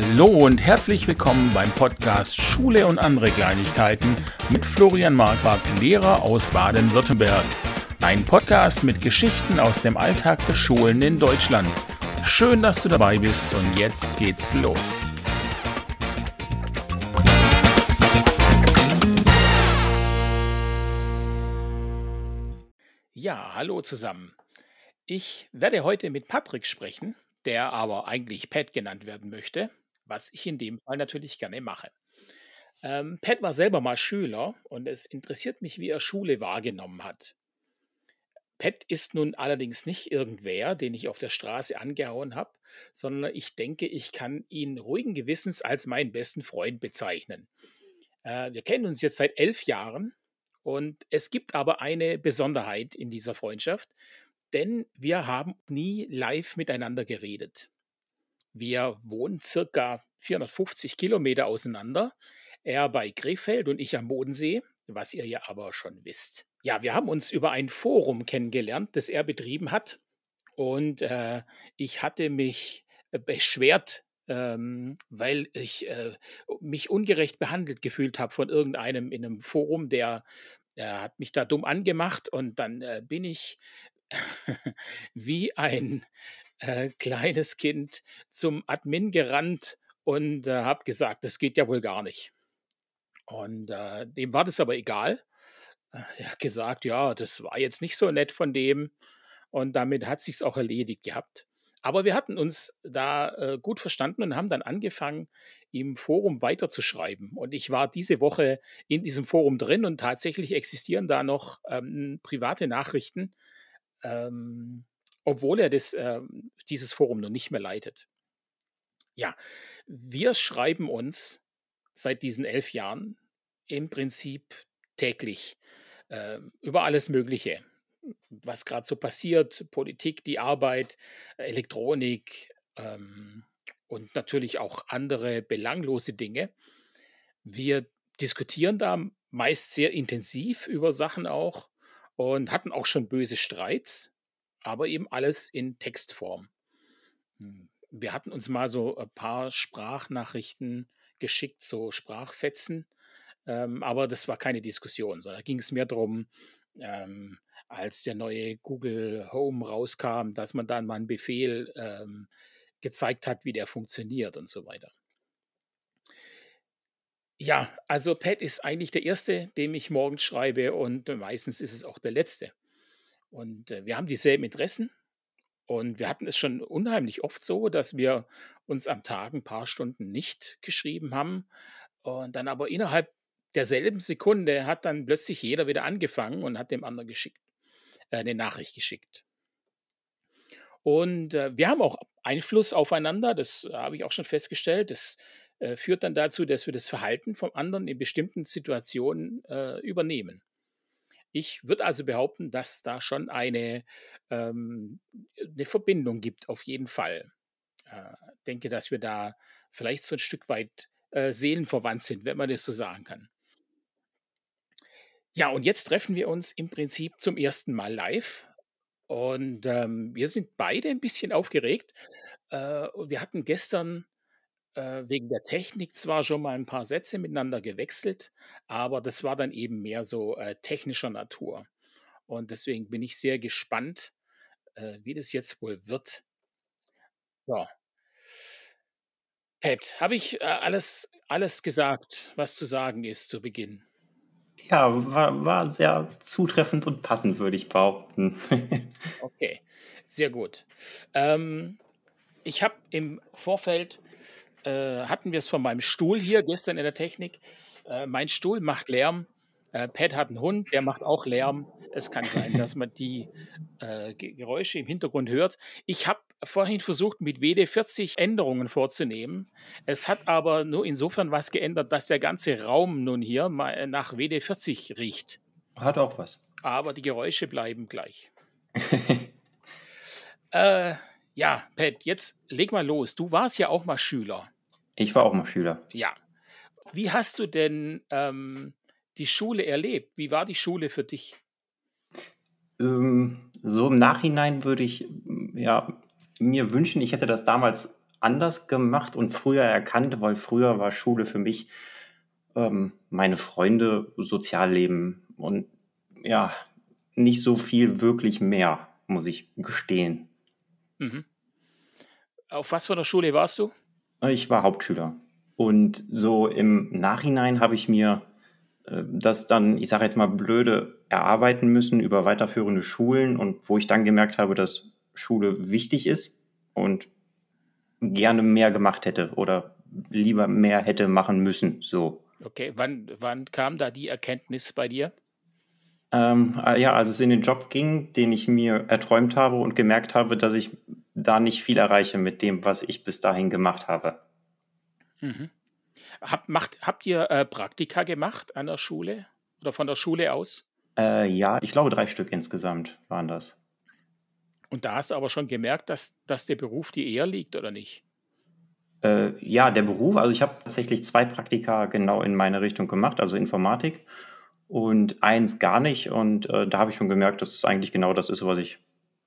Hallo und herzlich willkommen beim Podcast Schule und andere Kleinigkeiten mit Florian Marquardt, Lehrer aus Baden-Württemberg. Ein Podcast mit Geschichten aus dem Alltag der Schulen in Deutschland. Schön, dass du dabei bist und jetzt geht's los. Ja, hallo zusammen. Ich werde heute mit Patrick sprechen, der aber eigentlich Pat genannt werden möchte, was ich in dem Fall natürlich gerne mache. Ähm, Pat war selber mal Schüler und es interessiert mich, wie er Schule wahrgenommen hat. Pat ist nun allerdings nicht irgendwer, den ich auf der Straße angehauen habe, sondern ich denke, ich kann ihn ruhigen Gewissens als meinen besten Freund bezeichnen. Äh, wir kennen uns jetzt seit elf Jahren und es gibt aber eine Besonderheit in dieser Freundschaft, denn wir haben nie live miteinander geredet. Wir wohnen circa 450 Kilometer auseinander. Er bei Krefeld und ich am Bodensee, was ihr ja aber schon wisst. Ja, wir haben uns über ein Forum kennengelernt, das er betrieben hat. Und äh, ich hatte mich äh, beschwert, ähm, weil ich äh, mich ungerecht behandelt gefühlt habe von irgendeinem in einem Forum, der, der hat mich da dumm angemacht und dann äh, bin ich wie ein äh, kleines Kind zum Admin gerannt und äh, habe gesagt, das geht ja wohl gar nicht. Und äh, dem war das aber egal. Er hat gesagt, ja, das war jetzt nicht so nett von dem und damit hat sich's auch erledigt gehabt. Aber wir hatten uns da äh, gut verstanden und haben dann angefangen, im Forum weiterzuschreiben. Und ich war diese Woche in diesem Forum drin und tatsächlich existieren da noch ähm, private Nachrichten, ähm, obwohl er das, äh, dieses Forum noch nicht mehr leitet. Ja, wir schreiben uns seit diesen elf Jahren im Prinzip täglich äh, über alles Mögliche, was gerade so passiert, Politik, die Arbeit, Elektronik ähm, und natürlich auch andere belanglose Dinge. Wir diskutieren da meist sehr intensiv über Sachen auch und hatten auch schon böse Streits, aber eben alles in Textform. Hm, wir hatten uns mal so ein paar Sprachnachrichten geschickt, so Sprachfetzen, ähm, aber das war keine Diskussion, sondern da ging es mehr darum, ähm, als der neue Google Home rauskam, dass man dann mal einen Befehl ähm, gezeigt hat, wie der funktioniert und so weiter. Ja, also Pat ist eigentlich der Erste, dem ich morgens schreibe und meistens ist es auch der Letzte. Und äh, wir haben dieselben Interessen und wir hatten es schon unheimlich oft so, dass wir uns am Tag ein paar Stunden nicht geschrieben haben und dann aber innerhalb derselben Sekunde hat dann plötzlich jeder wieder angefangen und hat dem anderen geschickt, äh, eine Nachricht geschickt. Und äh, wir haben auch Einfluss aufeinander, das habe ich auch schon festgestellt. Das äh, führt dann dazu, dass wir das Verhalten vom anderen in bestimmten Situationen äh, übernehmen. Ich würde also behaupten, dass da schon eine, ähm, eine Verbindung gibt, auf jeden Fall. Äh, denke, dass wir da vielleicht so ein Stück weit äh, seelenverwandt sind, wenn man das so sagen kann. Ja, und jetzt treffen wir uns im Prinzip zum ersten Mal live. Und ähm, wir sind beide ein bisschen aufgeregt. Äh, wir hatten gestern wegen der Technik zwar schon mal ein paar Sätze miteinander gewechselt, aber das war dann eben mehr so äh, technischer Natur. Und deswegen bin ich sehr gespannt, äh, wie das jetzt wohl wird. Ja. Pat, habe ich äh, alles, alles gesagt, was zu sagen ist zu Beginn? Ja, war, war sehr zutreffend und passend, würde ich behaupten. okay, sehr gut. Ähm, ich habe im Vorfeld äh, hatten wir es von meinem Stuhl hier gestern in der Technik. Äh, mein Stuhl macht Lärm. Äh, Pat hat einen Hund, der macht auch Lärm. Es kann sein, dass man die äh, Geräusche im Hintergrund hört. Ich habe vorhin versucht, mit WD40 Änderungen vorzunehmen. Es hat aber nur insofern was geändert, dass der ganze Raum nun hier nach WD40 riecht. Hat auch was. Aber die Geräusche bleiben gleich. äh, ja, Pat, jetzt leg mal los. Du warst ja auch mal Schüler. Ich war auch mal Schüler. Ja. Wie hast du denn ähm, die Schule erlebt? Wie war die Schule für dich? Ähm, so im Nachhinein würde ich ja, mir wünschen, ich hätte das damals anders gemacht und früher erkannt, weil früher war Schule für mich ähm, meine Freunde, Sozialleben und ja, nicht so viel wirklich mehr, muss ich gestehen. Mhm. Auf was für einer Schule warst du? Ich war Hauptschüler. Und so im Nachhinein habe ich mir äh, das dann, ich sage jetzt mal blöde, erarbeiten müssen über weiterführende Schulen und wo ich dann gemerkt habe, dass Schule wichtig ist und gerne mehr gemacht hätte oder lieber mehr hätte machen müssen. So. Okay, wann, wann kam da die Erkenntnis bei dir? Ähm, äh, ja, als es in den Job ging, den ich mir erträumt habe und gemerkt habe, dass ich da nicht viel erreiche mit dem, was ich bis dahin gemacht habe. Mhm. Hab, macht, habt ihr äh, Praktika gemacht an der Schule oder von der Schule aus? Äh, ja, ich glaube drei Stück insgesamt waren das. Und da hast du aber schon gemerkt, dass, dass der Beruf dir eher liegt, oder nicht? Äh, ja, der Beruf, also ich habe tatsächlich zwei Praktika genau in meine Richtung gemacht, also Informatik und eins gar nicht. Und äh, da habe ich schon gemerkt, dass es eigentlich genau das ist, was ich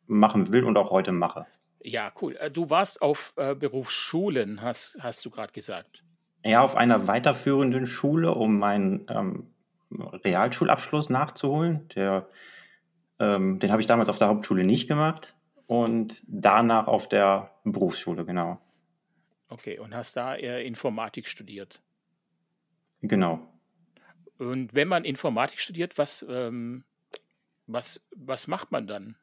machen will und auch heute mache. Ja, cool. Äh, du warst auf äh, Berufsschulen, hast, hast du gerade gesagt. Ja, auf einer weiterführenden Schule, um meinen ähm, Realschulabschluss nachzuholen. Der, ähm, den habe ich damals auf der Hauptschule nicht gemacht und danach auf der Berufsschule, genau. Okay, und hast da eher Informatik studiert. Genau. Und wenn man Informatik studiert, was, ähm, was, was macht man dann?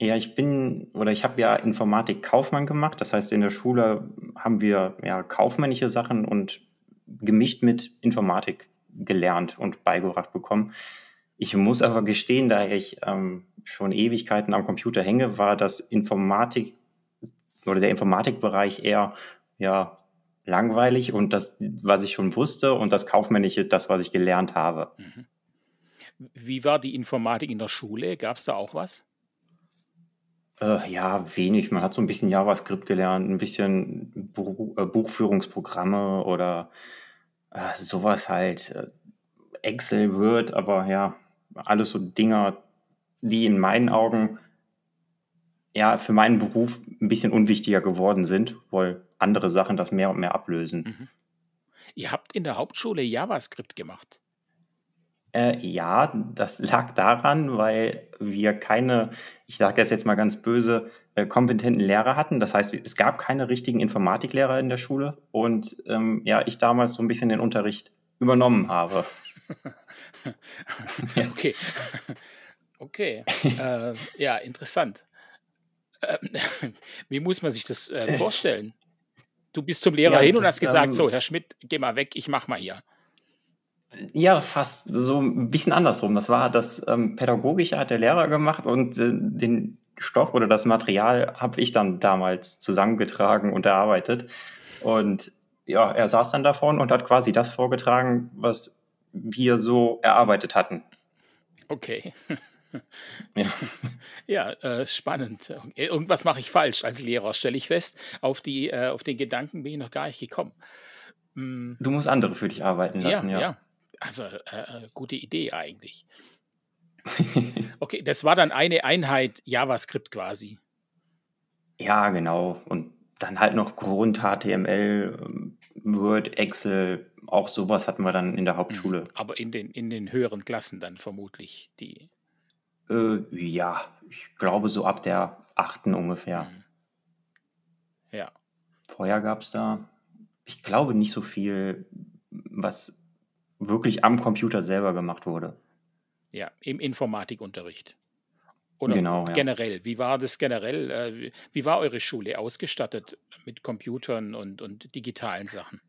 Ja, ich bin oder ich habe ja Informatik-Kaufmann gemacht. Das heißt, in der Schule haben wir ja kaufmännische Sachen und gemischt mit Informatik gelernt und beigebracht bekommen. Ich muss aber gestehen, da ich ähm, schon Ewigkeiten am Computer hänge, war das Informatik oder der Informatikbereich eher ja langweilig und das, was ich schon wusste und das Kaufmännische, das, was ich gelernt habe. Mhm. Wie war die Informatik in der Schule? Gab es da auch was? Äh, ja, wenig. Man hat so ein bisschen JavaScript gelernt, ein bisschen Buch, äh, Buchführungsprogramme oder äh, sowas halt. Äh, Excel, Word, aber ja, alles so Dinger, die in meinen Augen ja für meinen Beruf ein bisschen unwichtiger geworden sind, weil andere Sachen das mehr und mehr ablösen. Mhm. Ihr habt in der Hauptschule JavaScript gemacht. Äh, ja, das lag daran, weil wir keine, ich sage das jetzt mal ganz böse, äh, kompetenten Lehrer hatten. Das heißt, es gab keine richtigen Informatiklehrer in der Schule und ähm, ja, ich damals so ein bisschen den Unterricht übernommen habe. okay. Okay. äh, ja, interessant. Äh, wie muss man sich das äh, vorstellen? Du bist zum Lehrer ja, hin und hast gesagt, ähm, so, Herr Schmidt, geh mal weg, ich mach mal hier. Ja, fast so ein bisschen andersrum. Das war das ähm, Pädagogische hat der Lehrer gemacht und äh, den Stoff oder das Material habe ich dann damals zusammengetragen und erarbeitet. Und ja, er saß dann davon und hat quasi das vorgetragen, was wir so erarbeitet hatten. Okay. Ja, ja äh, spannend. Irgendwas mache ich falsch als Lehrer, stelle ich fest. Auf, die, äh, auf den Gedanken bin ich noch gar nicht gekommen. Mm. Du musst andere für dich arbeiten lassen, ja. ja. Also, äh, äh, gute Idee eigentlich. Okay, das war dann eine Einheit JavaScript quasi. Ja, genau. Und dann halt noch Grund HTML, Word, Excel, auch sowas hatten wir dann in der Hauptschule. Mhm. Aber in den, in den höheren Klassen dann vermutlich die. Äh, ja, ich glaube so ab der achten ungefähr. Mhm. Ja. Vorher gab es da, ich glaube, nicht so viel, was wirklich am Computer selber gemacht wurde. Ja, im Informatikunterricht. Oder genau, generell. Ja. Wie war das generell? Äh, wie war eure Schule ausgestattet mit Computern und, und digitalen Sachen?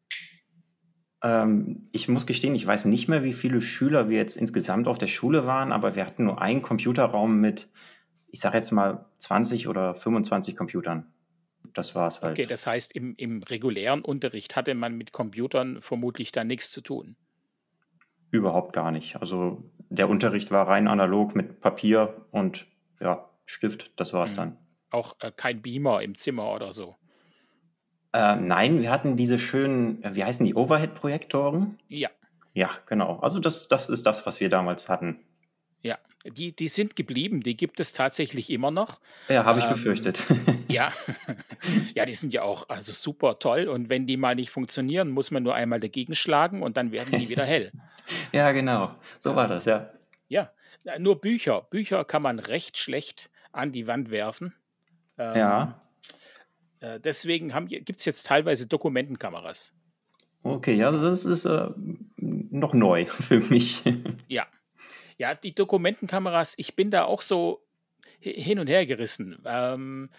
Ähm, ich muss gestehen, ich weiß nicht mehr, wie viele Schüler wir jetzt insgesamt auf der Schule waren, aber wir hatten nur einen Computerraum mit, ich sage jetzt mal 20 oder 25 Computern. Das war es halt. Okay, das heißt, im, im regulären Unterricht hatte man mit Computern vermutlich da nichts zu tun. Überhaupt gar nicht. Also der Unterricht war rein analog mit Papier und ja, Stift, das war es mhm. dann. Auch äh, kein Beamer im Zimmer oder so. Äh, nein, wir hatten diese schönen, äh, wie heißen die, Overhead-Projektoren? Ja. Ja, genau. Also das, das ist das, was wir damals hatten. Ja, die, die sind geblieben, die gibt es tatsächlich immer noch. Ja, habe ich ähm, befürchtet. Ja, ja, die sind ja auch also super toll und wenn die mal nicht funktionieren, muss man nur einmal dagegen schlagen und dann werden die wieder hell. ja, genau. So war das, ja. Ja, nur Bücher. Bücher kann man recht schlecht an die Wand werfen. Ähm, ja. Äh, deswegen gibt es jetzt teilweise Dokumentenkameras. Okay, ja, das ist äh, noch neu für mich. Ja, ja, die Dokumentenkameras, ich bin da auch so hin und her gerissen. Ähm,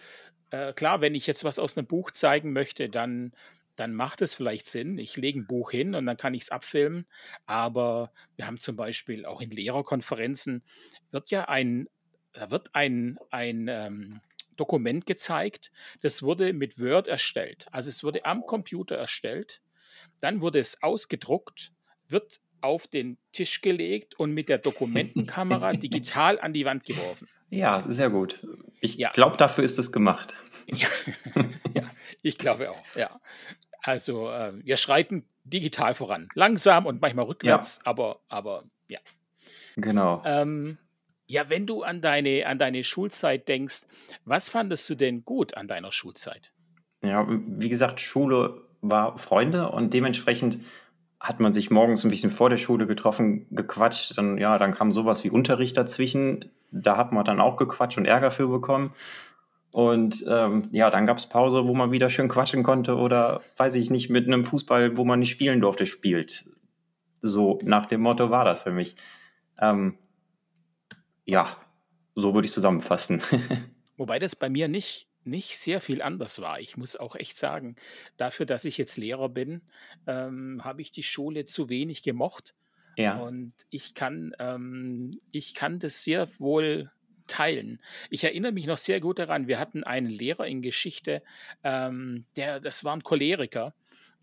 äh, klar, wenn ich jetzt was aus einem Buch zeigen möchte, dann, dann macht es vielleicht Sinn. Ich lege ein Buch hin und dann kann ich es abfilmen. Aber wir haben zum Beispiel auch in Lehrerkonferenzen wird ja ein, da wird ein, ein ähm, Dokument gezeigt, das wurde mit Word erstellt. Also es wurde am Computer erstellt, dann wurde es ausgedruckt, wird auf den Tisch gelegt und mit der Dokumentenkamera digital an die Wand geworfen. Ja, sehr gut. Ich ja. glaube, dafür ist es gemacht. Ja, ja ich glaube auch, ja. Also äh, wir schreiten digital voran. Langsam und manchmal rückwärts, ja. aber, aber ja. Genau. Ähm, ja, wenn du an deine, an deine Schulzeit denkst, was fandest du denn gut an deiner Schulzeit? Ja, wie gesagt, Schule war Freunde und dementsprechend hat man sich morgens ein bisschen vor der Schule getroffen, gequatscht, dann, ja, dann kam sowas wie Unterricht dazwischen. Da hat man dann auch gequatscht und Ärger für bekommen. Und ähm, ja, dann gab es Pause, wo man wieder schön quatschen konnte oder, weiß ich nicht, mit einem Fußball, wo man nicht spielen durfte, spielt. So nach dem Motto war das für mich. Ähm, ja, so würde ich zusammenfassen. Wobei das bei mir nicht nicht sehr viel anders war. Ich muss auch echt sagen, dafür, dass ich jetzt Lehrer bin, ähm, habe ich die Schule zu wenig gemocht. Ja. Und ich kann, ähm, ich kann das sehr wohl teilen. Ich erinnere mich noch sehr gut daran, wir hatten einen Lehrer in Geschichte, ähm, der, das war ein Choleriker.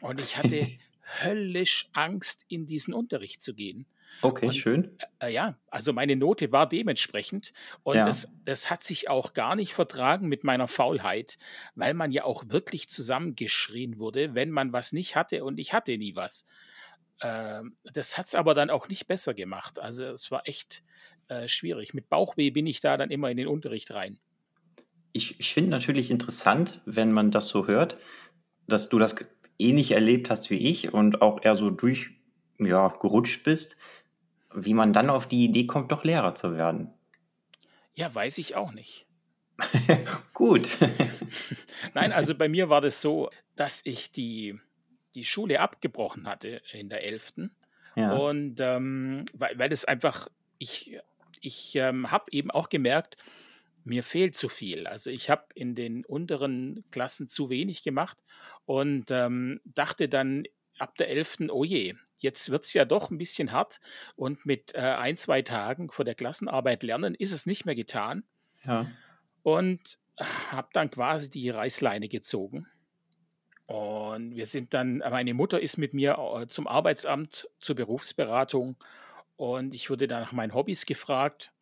Und ich hatte höllisch Angst, in diesen Unterricht zu gehen. Okay, und, schön. Äh, ja, also meine Note war dementsprechend. Und ja. das, das hat sich auch gar nicht vertragen mit meiner Faulheit, weil man ja auch wirklich zusammengeschrien wurde, wenn man was nicht hatte und ich hatte nie was. Ähm, das hat es aber dann auch nicht besser gemacht. Also es war echt äh, schwierig. Mit Bauchweh bin ich da dann immer in den Unterricht rein. Ich, ich finde natürlich interessant, wenn man das so hört, dass du das ähnlich erlebt hast wie ich und auch eher so durch ja, gerutscht bist wie man dann auf die Idee kommt, doch Lehrer zu werden. Ja, weiß ich auch nicht. Gut. Nein, also bei mir war das so, dass ich die, die Schule abgebrochen hatte in der 11. Ja. Und ähm, weil, weil es einfach, ich, ich ähm, habe eben auch gemerkt, mir fehlt zu viel. Also ich habe in den unteren Klassen zu wenig gemacht und ähm, dachte dann ab der 11. oh je, jetzt wird es ja doch ein bisschen hart und mit äh, ein, zwei Tagen vor der Klassenarbeit lernen ist es nicht mehr getan. Ja. Und habe dann quasi die Reißleine gezogen. Und wir sind dann, meine Mutter ist mit mir äh, zum Arbeitsamt zur Berufsberatung und ich wurde dann nach meinen Hobbys gefragt.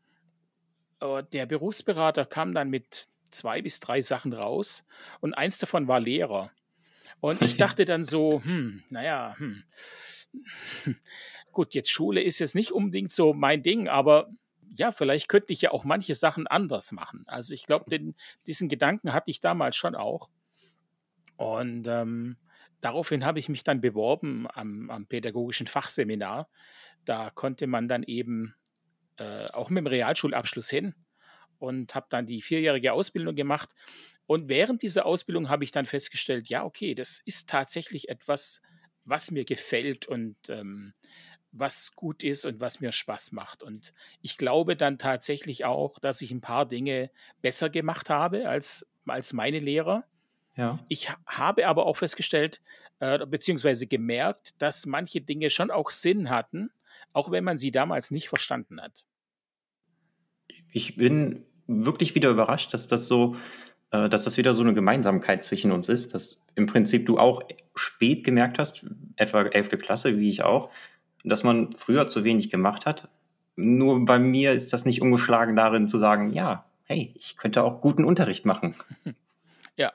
Der Berufsberater kam dann mit zwei bis drei Sachen raus und eins davon war Lehrer. Und ich dachte dann so, hm, naja, hm, gut, jetzt Schule ist jetzt nicht unbedingt so mein Ding, aber ja, vielleicht könnte ich ja auch manche Sachen anders machen. Also ich glaube, diesen Gedanken hatte ich damals schon auch. Und ähm, daraufhin habe ich mich dann beworben am, am, pädagogischen Fachseminar. Da konnte man dann eben äh, auch mit dem Realschulabschluss hin und habe dann die vierjährige Ausbildung gemacht. Und während dieser Ausbildung habe ich dann festgestellt, ja, okay, das ist tatsächlich etwas, was mir gefällt und ähm, was gut ist und was mir Spaß macht. Und ich glaube dann tatsächlich auch, dass ich ein paar Dinge besser gemacht habe als, als meine Lehrer. Ja. Ich habe aber auch festgestellt, äh, beziehungsweise gemerkt, dass manche Dinge schon auch Sinn hatten, auch wenn man sie damals nicht verstanden hat. Ich bin wirklich wieder überrascht, dass das so dass das wieder so eine Gemeinsamkeit zwischen uns ist, dass im Prinzip du auch spät gemerkt hast, etwa 11. Klasse, wie ich auch, dass man früher zu wenig gemacht hat. Nur bei mir ist das nicht umgeschlagen darin zu sagen, ja, hey, ich könnte auch guten Unterricht machen. Ja.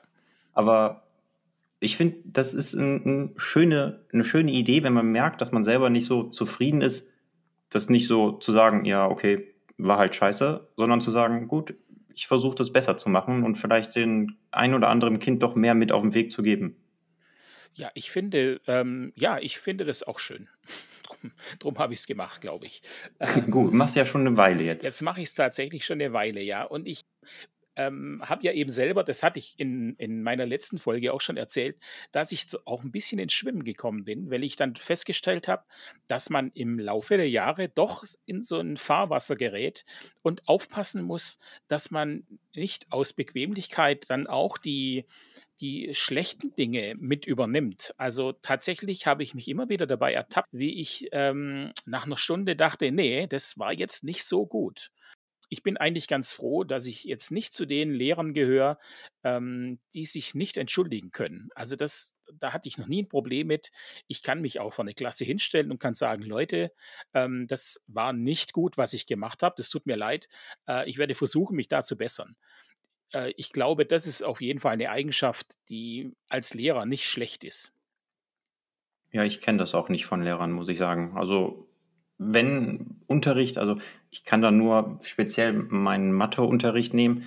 Aber ich finde, das ist ein, ein schöne, eine schöne Idee, wenn man merkt, dass man selber nicht so zufrieden ist, das nicht so zu sagen, ja, okay, war halt scheiße, sondern zu sagen, gut, ich versuche das besser zu machen und vielleicht den ein oder anderen Kind doch mehr mit auf den Weg zu geben. Ja, ich finde, ähm, ja, ich finde das auch schön. drum drum habe ich es gemacht, glaube ich. Gut, machst ja schon eine Weile jetzt. Jetzt mache ich es tatsächlich schon eine Weile, ja. Und ich ähm, habe ja eben selber, das hatte ich in, in meiner letzten Folge auch schon erzählt, dass ich so auch ein bisschen ins Schwimmen gekommen bin, weil ich dann festgestellt habe, dass man im Laufe der Jahre doch in so ein Fahrwasser gerät und aufpassen muss, dass man nicht aus Bequemlichkeit dann auch die, die schlechten Dinge mit übernimmt. Also tatsächlich habe ich mich immer wieder dabei ertappt, wie ich ähm, nach einer Stunde dachte, nee, das war jetzt nicht so gut ich bin eigentlich ganz froh, dass ich jetzt nicht zu den Lehrern gehöre, ähm, die sich nicht entschuldigen können. Also das, da hatte ich noch nie ein Problem mit. Ich kann mich auch vor eine Klasse hinstellen und kann sagen, Leute, ähm, das war nicht gut, was ich gemacht habe. Das tut mir leid. Äh, ich werde versuchen, mich da zu bessern. Äh, ich glaube, das ist auf jeden Fall eine Eigenschaft, die als Lehrer nicht schlecht ist. Ja, ich kenne das auch nicht von Lehrern, muss ich sagen. Also wenn Unterricht, also ich kann da nur speziell meinen Matheunterricht nehmen,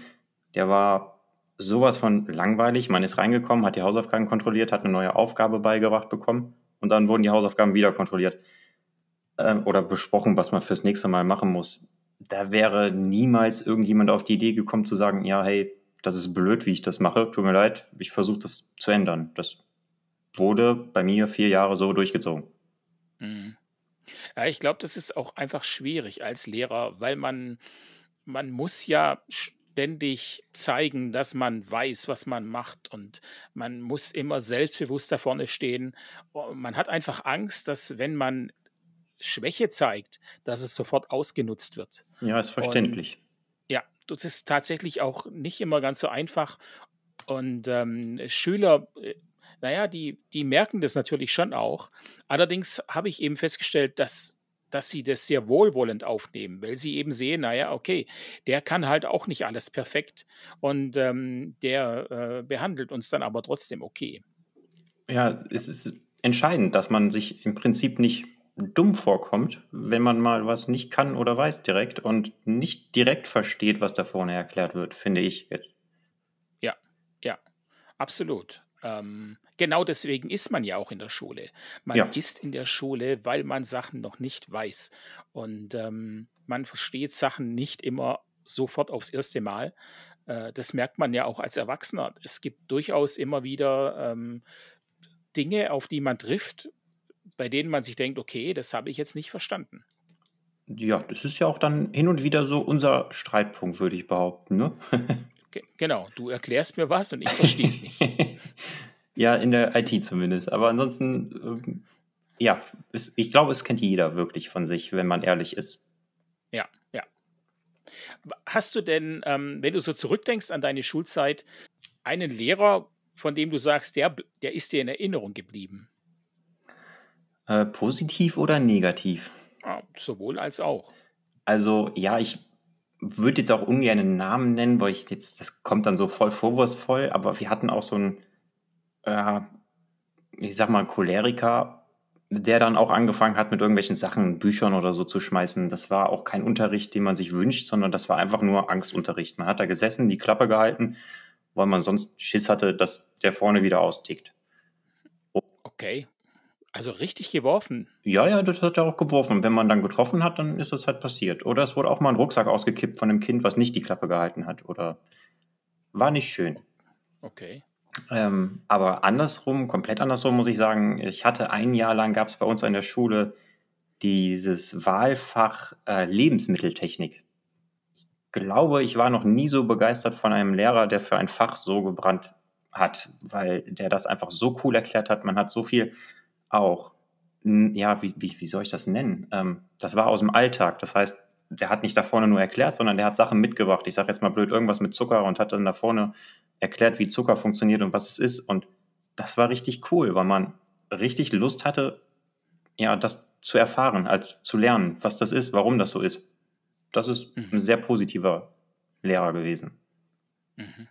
der war sowas von langweilig. Man ist reingekommen, hat die Hausaufgaben kontrolliert, hat eine neue Aufgabe beigebracht bekommen und dann wurden die Hausaufgaben wieder kontrolliert äh, oder besprochen, was man fürs nächste Mal machen muss. Da wäre niemals irgendjemand auf die Idee gekommen zu sagen, ja, hey, das ist blöd, wie ich das mache, tut mir leid, ich versuche das zu ändern. Das wurde bei mir vier Jahre so durchgezogen. Mhm. Ja, ich glaube, das ist auch einfach schwierig als Lehrer, weil man, man muss ja ständig zeigen, dass man weiß, was man macht und man muss immer selbstbewusst da vorne stehen. Oh, man hat einfach Angst, dass wenn man Schwäche zeigt, dass es sofort ausgenutzt wird. Ja, ist verständlich. Und, ja, das ist tatsächlich auch nicht immer ganz so einfach. Und ähm, Schüler äh, naja, die, die merken das natürlich schon auch. Allerdings habe ich eben festgestellt, dass, dass sie das sehr wohlwollend aufnehmen, weil sie eben sehen, naja, okay, der kann halt auch nicht alles perfekt und ähm, der äh, behandelt uns dann aber trotzdem okay. Ja, es ist entscheidend, dass man sich im Prinzip nicht dumm vorkommt, wenn man mal was nicht kann oder weiß direkt und nicht direkt versteht, was da vorne erklärt wird, finde ich. Ja, ja, absolut. Ähm, genau deswegen ist man ja auch in der Schule. Man Ja. ist in der Schule, weil man Sachen noch nicht weiß. Und ähm, man versteht Sachen nicht immer sofort aufs erste Mal. Äh, das merkt man ja auch als Erwachsener. Es gibt durchaus immer wieder ähm, Dinge, auf die man trifft, bei denen man sich denkt, okay, das habe ich jetzt nicht verstanden. Ja, das ist ja auch dann hin und wieder so unser Streitpunkt, würde ich behaupten, ne? genau, du erklärst mir was und ich verstehe es nicht. ja, in der IT zumindest. Aber ansonsten, ähm, ja, es, ich glaube, es kennt jeder wirklich von sich, wenn man ehrlich ist. Ja, ja. Hast du denn, ähm, wenn du so zurückdenkst an deine Schulzeit, einen Lehrer, von dem du sagst, der, der ist dir in Erinnerung geblieben? Äh, positiv oder negativ? Ja, sowohl als auch. Also, ja, ich würde jetzt auch ungern einen Namen nennen, weil ich jetzt, das kommt dann so voll vorwurfsvoll, aber wir hatten auch so einen, äh, ich sag mal, Choleriker, der dann auch angefangen hat, mit irgendwelchen Sachen, Büchern oder so zu schmeißen. Das war auch kein Unterricht, den man sich wünscht, sondern das war einfach nur Angstunterricht. Man hat da gesessen, die Klappe gehalten, weil man sonst Schiss hatte, dass der vorne wieder austickt. Okay, also richtig geworfen? Ja, ja, das hat er auch geworfen. Wenn man dann getroffen hat, dann ist das halt passiert. Oder es wurde auch mal ein Rucksack ausgekippt von einem Kind, was nicht die Klappe gehalten hat. Oder war nicht schön. Okay. Ähm, aber andersrum, komplett andersrum muss ich sagen, ich hatte ein Jahr lang, gab es bei uns an der Schule dieses Wahlfach äh, Lebensmitteltechnik. Ich glaube, ich war noch nie so begeistert von einem Lehrer, der für ein Fach so gebrannt hat, weil der das einfach so cool erklärt hat. Man hat so viel auch. Ja, wie, wie, wie soll ich das nennen? Ähm, das war aus dem Alltag. Das heißt, der hat nicht da vorne nur erklärt, sondern der hat Sachen mitgebracht. Ich sage jetzt mal blöd irgendwas mit Zucker und hat dann da vorne erklärt, wie Zucker funktioniert und was es ist. Und das war richtig cool, weil man richtig Lust hatte, ja, das zu erfahren, als zu lernen, was das ist, warum das so ist. Das ist mhm. ein sehr positiver Lehrer gewesen. Mhm.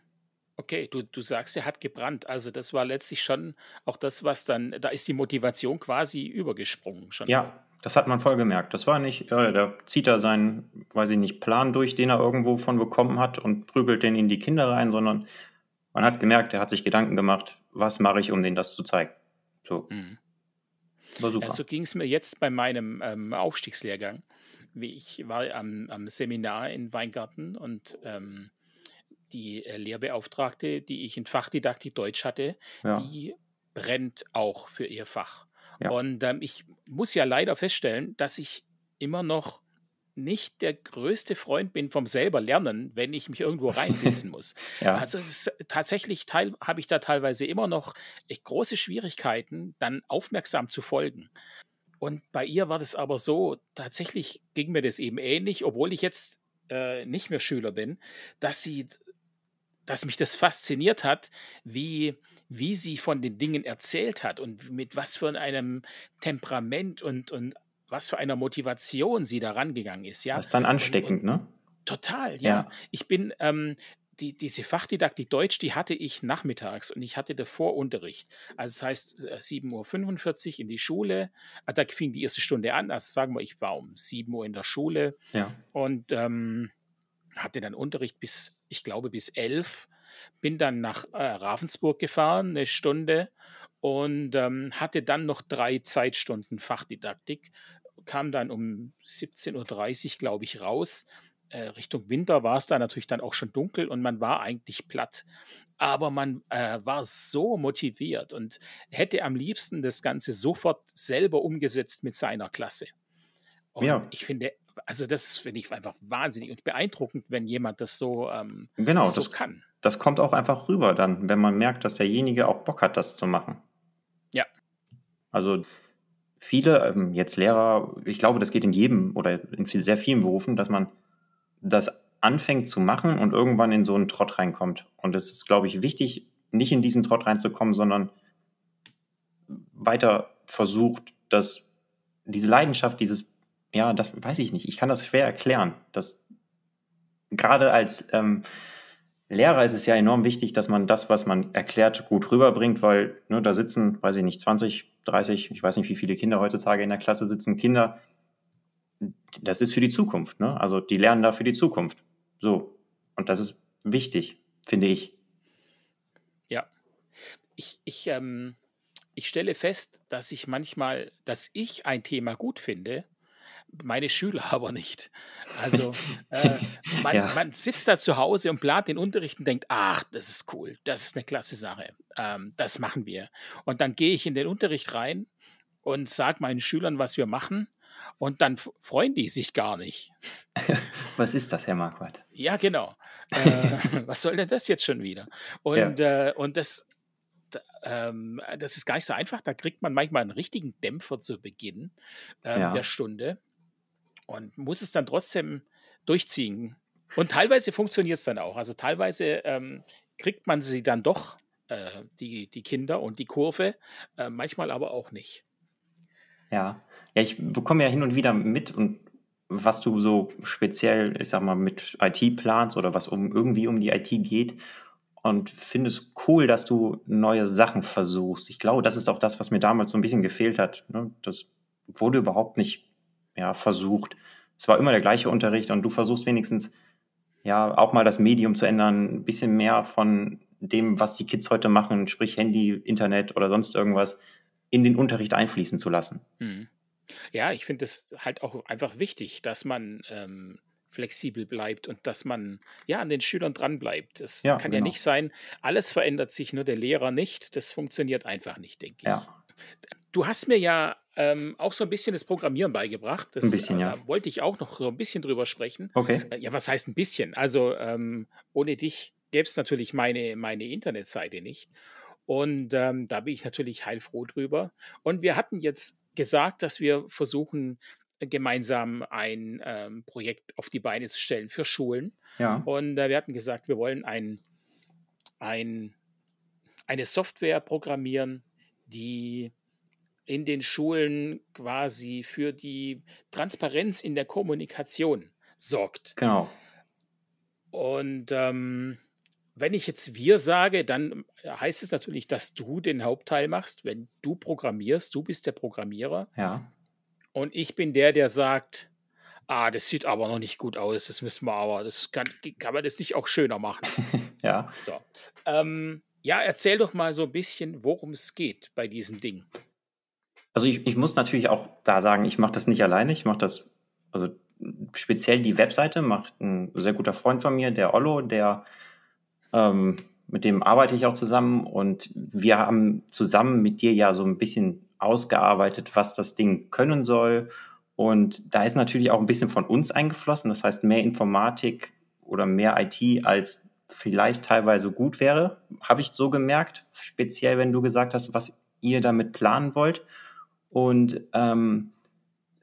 Okay, du, du sagst, er hat gebrannt. Also das war letztlich schon auch das, was dann, da ist die Motivation quasi übergesprungen schon. Ja, Das hat man voll gemerkt. Das war nicht, äh, da zieht er seinen, weiß ich nicht, Plan durch, den er irgendwo von bekommen hat und prügelt den in die Kinder rein, sondern man hat gemerkt, er hat sich Gedanken gemacht, was mache ich, um denen das zu zeigen. So. Mhm. War super. Ja, so ging es mir jetzt bei meinem ähm, Aufstiegslehrgang. Wie ich war am, am Seminar in Weingarten und ähm, die äh, Lehrbeauftragte, die ich in Fachdidaktik Deutsch hatte, ja. die brennt auch für ihr Fach. Ja. Und ähm, ich muss ja leider feststellen, dass ich immer noch nicht der größte Freund bin vom selber lernen, wenn ich mich irgendwo reinsitzen muss. ja. Also ist, tatsächlich habe ich da teilweise immer noch große Schwierigkeiten, dann aufmerksam zu folgen. Und bei ihr war das aber so, tatsächlich ging mir das eben ähnlich, obwohl ich jetzt äh, nicht mehr Schüler bin, dass sie dass mich das fasziniert hat, wie, wie sie von den Dingen erzählt hat und mit was für einem Temperament und, und was für einer Motivation sie da rangegangen ist. Ja? Das ist dann ansteckend, und, und, ne? Total, ja. ja. Ich bin, ähm, die, diese Fachdidaktik Deutsch, die hatte ich nachmittags und ich hatte davor Unterricht. Also das heißt 7.45 Uhr in die Schule, ah, da fing die erste Stunde an, also sagen wir, ich war um 7 Uhr in der Schule ja. und ähm, hatte dann Unterricht bis ich glaube, bis elf. Bin dann nach äh, Ravensburg gefahren, eine Stunde, und ähm, hatte dann noch drei Zeitstunden Fachdidaktik. Kam dann um 17.30 Uhr, glaube ich, raus. Äh, Richtung Winter war es da natürlich dann auch schon dunkel und man war eigentlich platt. Aber man äh, war so motiviert und hätte am liebsten das Ganze sofort selber umgesetzt mit seiner Klasse. Und ja. ich finde, also das finde ich einfach wahnsinnig und beeindruckend, wenn jemand das so, ähm, genau, das so das, kann. Das kommt auch einfach rüber dann, wenn man merkt, dass derjenige auch Bock hat, das zu machen. Ja. Also viele, ähm, jetzt Lehrer, ich glaube, das geht in jedem oder in sehr vielen Berufen, dass man das anfängt zu machen und irgendwann in so einen Trott reinkommt. Und es ist, glaube ich, wichtig, nicht in diesen Trott reinzukommen, sondern weiter versucht, dass diese Leidenschaft, dieses ja, das weiß ich nicht. Ich kann das schwer erklären. Das, gerade als ähm, Lehrer ist es ja enorm wichtig, dass man das, was man erklärt, gut rüberbringt, weil ne, da sitzen, weiß ich nicht, 20, 30, ich weiß nicht, wie viele Kinder heutzutage in der Klasse sitzen, Kinder. Das ist für die Zukunft. Ne? Also die lernen da für die Zukunft. So. Und das ist wichtig, finde ich. Ja. Ich, ich, ähm, ich stelle fest, dass ich manchmal, dass ich ein Thema gut finde meine Schüler aber nicht. Also äh, man, ja. man, sitzt da zu Hause und plant den Unterricht und denkt, ach, das ist cool, das ist eine klasse Sache, ähm, das machen wir. Und dann gehe ich in den Unterricht rein und sage meinen Schülern, was wir machen. Und dann freuen die sich gar nicht. Was ist das, Herr Marquardt? Ja, genau. Äh, was soll denn das jetzt schon wieder? Und, ja. äh, und das, ähm, das ist gar nicht so einfach. Da kriegt man manchmal einen richtigen Dämpfer zu Beginn ähm, ja. der Stunde und muss es dann trotzdem durchziehen. Und teilweise funktioniert es dann auch. Also teilweise ähm, kriegt man sie dann doch, äh, die, die Kinder und die Kurve, äh, manchmal aber auch nicht. Ja. ja, ich bekomme ja hin und wieder mit und was du so speziell, ich sag mal, mit IT planst oder was um irgendwie um die IT geht und finde es cool, dass du neue Sachen versuchst. Ich glaube, das ist auch das, was mir damals so ein bisschen gefehlt hat. Ne? Das wurde überhaupt nicht ja, versucht. Es war immer der gleiche Unterricht und du versuchst wenigstens ja auch mal das Medium zu ändern, ein bisschen mehr von dem, was die Kids heute machen, sprich Handy, Internet oder sonst irgendwas, in den Unterricht einfließen zu lassen. Mhm. Ja, ich finde es halt auch einfach wichtig, dass man ähm, flexibel bleibt und dass man ja an den Schülern dran bleibt. Es ja, kann genau. ja nicht sein, alles verändert sich, nur der Lehrer nicht. Das funktioniert einfach nicht, denke ich. Ja. Du hast mir ja ähm, auch so ein bisschen das Programmieren beigebracht. Das, ein bisschen, äh, ja. Da wollte ich auch noch so ein bisschen drüber sprechen. Okay. Äh, ja, was heißt ein bisschen? Also ähm, ohne dich gäbe es natürlich meine, meine Internetseite nicht. Und ähm, da bin ich natürlich heilfroh drüber. Und wir hatten jetzt gesagt, dass wir versuchen, gemeinsam ein ähm, Projekt auf die Beine zu stellen für Schulen. Ja. Und äh, wir hatten gesagt, wir wollen ein, ein, eine Software programmieren, die in den Schulen quasi für die Transparenz in der Kommunikation sorgt. Genau. Und ähm, wenn ich jetzt wir sage, dann heißt es natürlich, dass du den Hauptteil machst, wenn du programmierst, du bist der Programmierer. Ja. Und ich bin der, der sagt, ah, das sieht aber noch nicht gut aus, das müssen wir aber, das kann, kann man das nicht auch schöner machen. Ja. So. Ähm, ja, erzähl doch mal so ein bisschen, worum es geht bei diesem Ding. Also ich, ich muss natürlich auch da sagen, ich mache das nicht alleine. Ich mache das, also speziell die Webseite macht ein sehr guter Freund von mir, der Ollo, der ähm, mit dem arbeite ich auch zusammen und wir haben zusammen mit dir ja so ein bisschen ausgearbeitet, was das Ding können soll. Und da ist natürlich auch ein bisschen von uns eingeflossen, das heißt mehr Informatik oder mehr IT als vielleicht teilweise gut wäre, habe ich so gemerkt, speziell wenn du gesagt hast, was ihr damit planen wollt. Und ähm,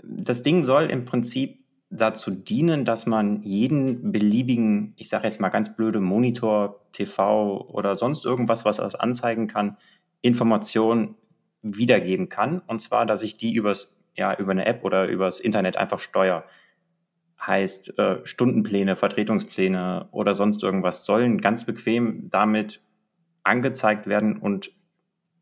das Ding soll im Prinzip dazu dienen, dass man jeden beliebigen, ich sage jetzt mal ganz blöde, Monitor, TV oder sonst irgendwas, was das anzeigen kann, Informationen wiedergeben kann. Und zwar, dass ich die übers, ja, über eine App oder übers Internet einfach steuere. Heißt, äh, Stundenpläne, Vertretungspläne oder sonst irgendwas sollen ganz bequem damit angezeigt werden und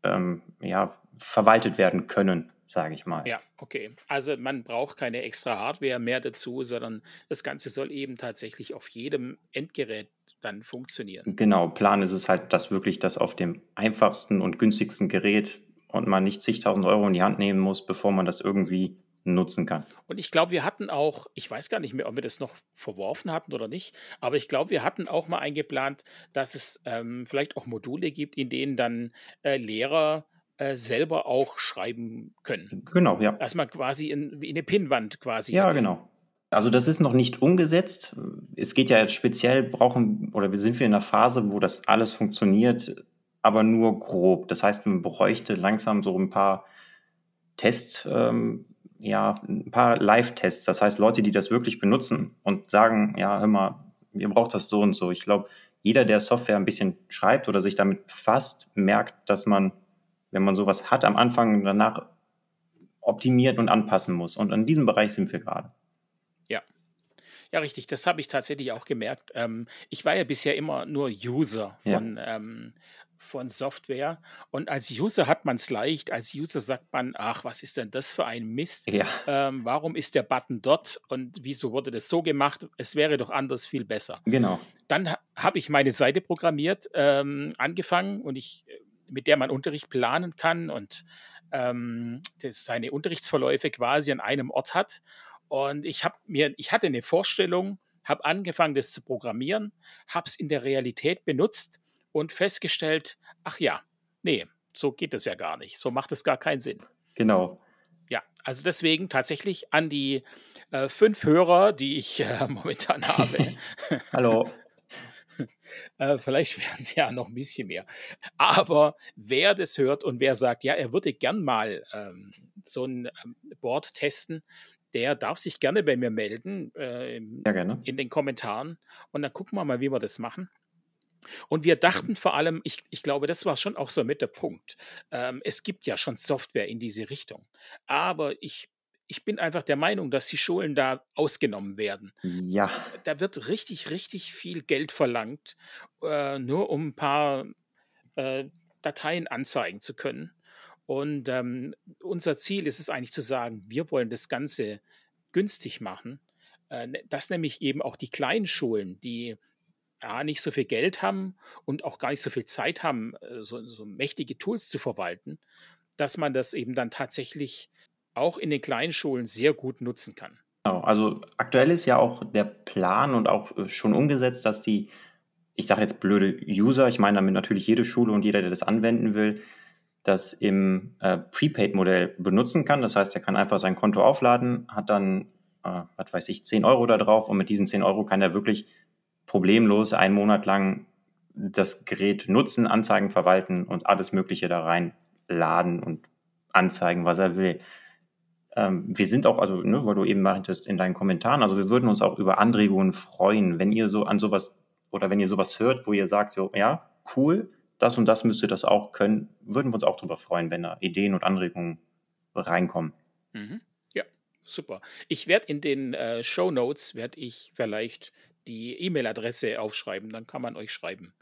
ähm, ja, verwaltet werden können sage ich mal. Ja, okay. Also man braucht keine extra Hardware mehr dazu, sondern das Ganze soll eben tatsächlich auf jedem Endgerät dann funktionieren. Genau, Plan ist es halt, dass wirklich das auf dem einfachsten und günstigsten Gerät und man nicht zigtausend Euro in die Hand nehmen muss, bevor man das irgendwie nutzen kann. Und ich glaube, wir hatten auch, ich weiß gar nicht mehr, ob wir das noch verworfen hatten oder nicht, aber ich glaube, wir hatten auch mal eingeplant, dass es ähm, vielleicht auch Module gibt, in denen dann äh, Lehrer äh, selber auch schreiben können. Genau, ja. Dass man quasi in, wie eine Pinnwand quasi. Ja, hat. genau. Also das ist noch nicht umgesetzt. Es geht ja jetzt speziell brauchen oder wir sind wir in einer Phase, wo das alles funktioniert, aber nur grob. Das heißt, man bräuchte langsam so ein paar Tests, ähm, ja, ein paar Live-Tests. Das heißt, Leute, die das wirklich benutzen und sagen, ja, hör mal, ihr braucht das so und so. Ich glaube, jeder, der Software ein bisschen schreibt oder sich damit befasst, merkt, dass man wenn man sowas hat am Anfang und danach optimiert und anpassen muss. Und in diesem Bereich sind wir gerade. Ja. Ja, richtig. Das habe ich tatsächlich auch gemerkt. Ähm, ich war ja bisher immer nur User von, ja. ähm, von Software. Und als User hat man es leicht. Als User sagt man, ach, was ist denn das für ein Mist? Ja. Ähm, warum ist der Button dort und wieso wurde das so gemacht? Es wäre doch anders viel besser. Genau. Dann ha habe ich meine Seite programmiert, ähm, angefangen und ich äh, mit der man Unterricht planen kann und ähm, seine Unterrichtsverläufe quasi an einem Ort hat. Und ich habe mir, ich hatte eine Vorstellung, habe angefangen, das zu programmieren, habe es in der Realität benutzt und festgestellt, ach ja, nee, so geht das ja gar nicht. So macht es gar keinen Sinn. Genau. Ja, also deswegen tatsächlich an die äh, fünf Hörer, die ich äh, momentan habe. Hallo. Äh, vielleicht wären es ja noch ein bisschen mehr. Aber wer das hört und wer sagt, ja, er würde gern mal ähm, so ein ähm, Board testen, der darf sich gerne bei mir melden äh, ja, gerne. in den Kommentaren. Und dann gucken wir mal, wie wir das machen. Und wir dachten vor allem, ich, ich glaube, das war schon auch so mit der Punkt. Ähm, es gibt ja schon Software in diese Richtung. Aber ich ich bin einfach der Meinung, dass die Schulen da ausgenommen werden. Ja. Da wird richtig, richtig viel Geld verlangt, äh, nur um ein paar äh, Dateien anzeigen zu können. Und ähm, unser Ziel ist es eigentlich zu sagen, wir wollen das Ganze günstig machen, äh, ne, dass nämlich eben auch die kleinen Schulen, die ja, nicht so viel Geld haben und auch gar nicht so viel Zeit haben, äh, so, so mächtige Tools zu verwalten, dass man das eben dann tatsächlich auch in den kleinen Schulen sehr gut nutzen kann. Genau, also aktuell ist ja auch der Plan und auch äh, schon umgesetzt, dass die, ich sage jetzt blöde User, ich meine damit natürlich jede Schule und jeder, der das anwenden will, das im äh, Prepaid-Modell benutzen kann. Das heißt, er kann einfach sein Konto aufladen, hat dann, äh, was weiß ich, 10 Euro da drauf und mit diesen 10 Euro kann er wirklich problemlos einen Monat lang das Gerät nutzen, Anzeigen verwalten und alles Mögliche da reinladen und anzeigen, was er will. Ähm, wir sind auch, also, ne, weil du eben meintest in deinen Kommentaren, also wir würden uns auch über Anregungen freuen, wenn ihr so an sowas oder wenn ihr sowas hört, wo ihr sagt, so, ja, cool, das und das müsste das auch können, würden wir uns auch darüber freuen, wenn da Ideen und Anregungen reinkommen. Mhm. Ja, super. Ich werde in den äh, Show Notes, werde ich vielleicht die E-Mail-Adresse aufschreiben, dann kann man euch schreiben.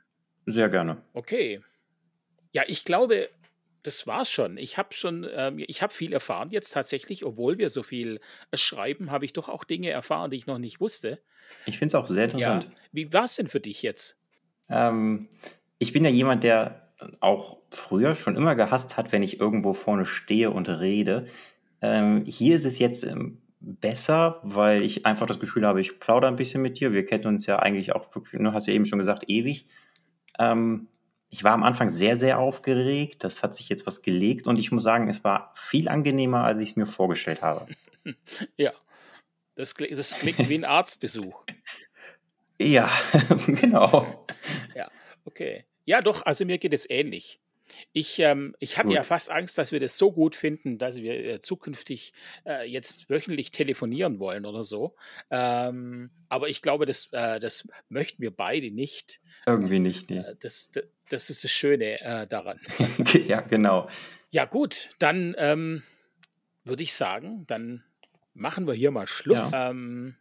Sehr gerne. Okay. Ja, ich glaube, das war's schon. Ich habe schon, ähm, ich habe viel erfahren jetzt tatsächlich, obwohl wir so viel äh, schreiben, habe ich doch auch Dinge erfahren, die ich noch nicht wusste. Ich finde es auch sehr Ja, interessant. wie war's denn für dich jetzt? Ähm, ich bin ja jemand, der auch früher schon immer gehasst hat, wenn ich irgendwo vorne stehe und rede. Ähm, hier ist es jetzt ähm, besser, weil ich einfach das Gefühl habe, ich plaudere ein bisschen mit dir. Wir kennen uns ja eigentlich auch wirklich, du hast ja eben schon gesagt, ewig. Ähm, ich war am Anfang sehr, sehr aufgeregt. Das hat sich jetzt was gelegt und ich muss sagen, es war viel angenehmer, als ich es mir vorgestellt habe. Ja, das, kli- das klingt wie ein Arztbesuch. Ja, genau. Ja, okay. Ja, doch, also mir geht es ähnlich. Ich, ähm, ich hatte ja Gut. fast Angst, dass wir das so gut finden, dass wir äh, zukünftig äh, jetzt wöchentlich telefonieren wollen oder so. Ähm, aber ich glaube, das, äh, das möchten wir beide nicht. Irgendwie nicht, nee. Äh, das, das, das ist das Schöne äh, daran. Ja, genau. Ja, gut, dann ähm, würde ich sagen, dann machen wir hier mal Schluss. Ähm,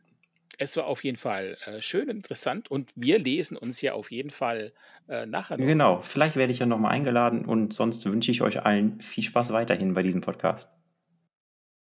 es war auf jeden Fall äh, schön und interessant und wir lesen uns ja auf jeden Fall äh, nachher noch. Genau. Vielleicht werde ich ja nochmal eingeladen und sonst wünsche ich euch allen viel Spaß weiterhin bei diesem Podcast.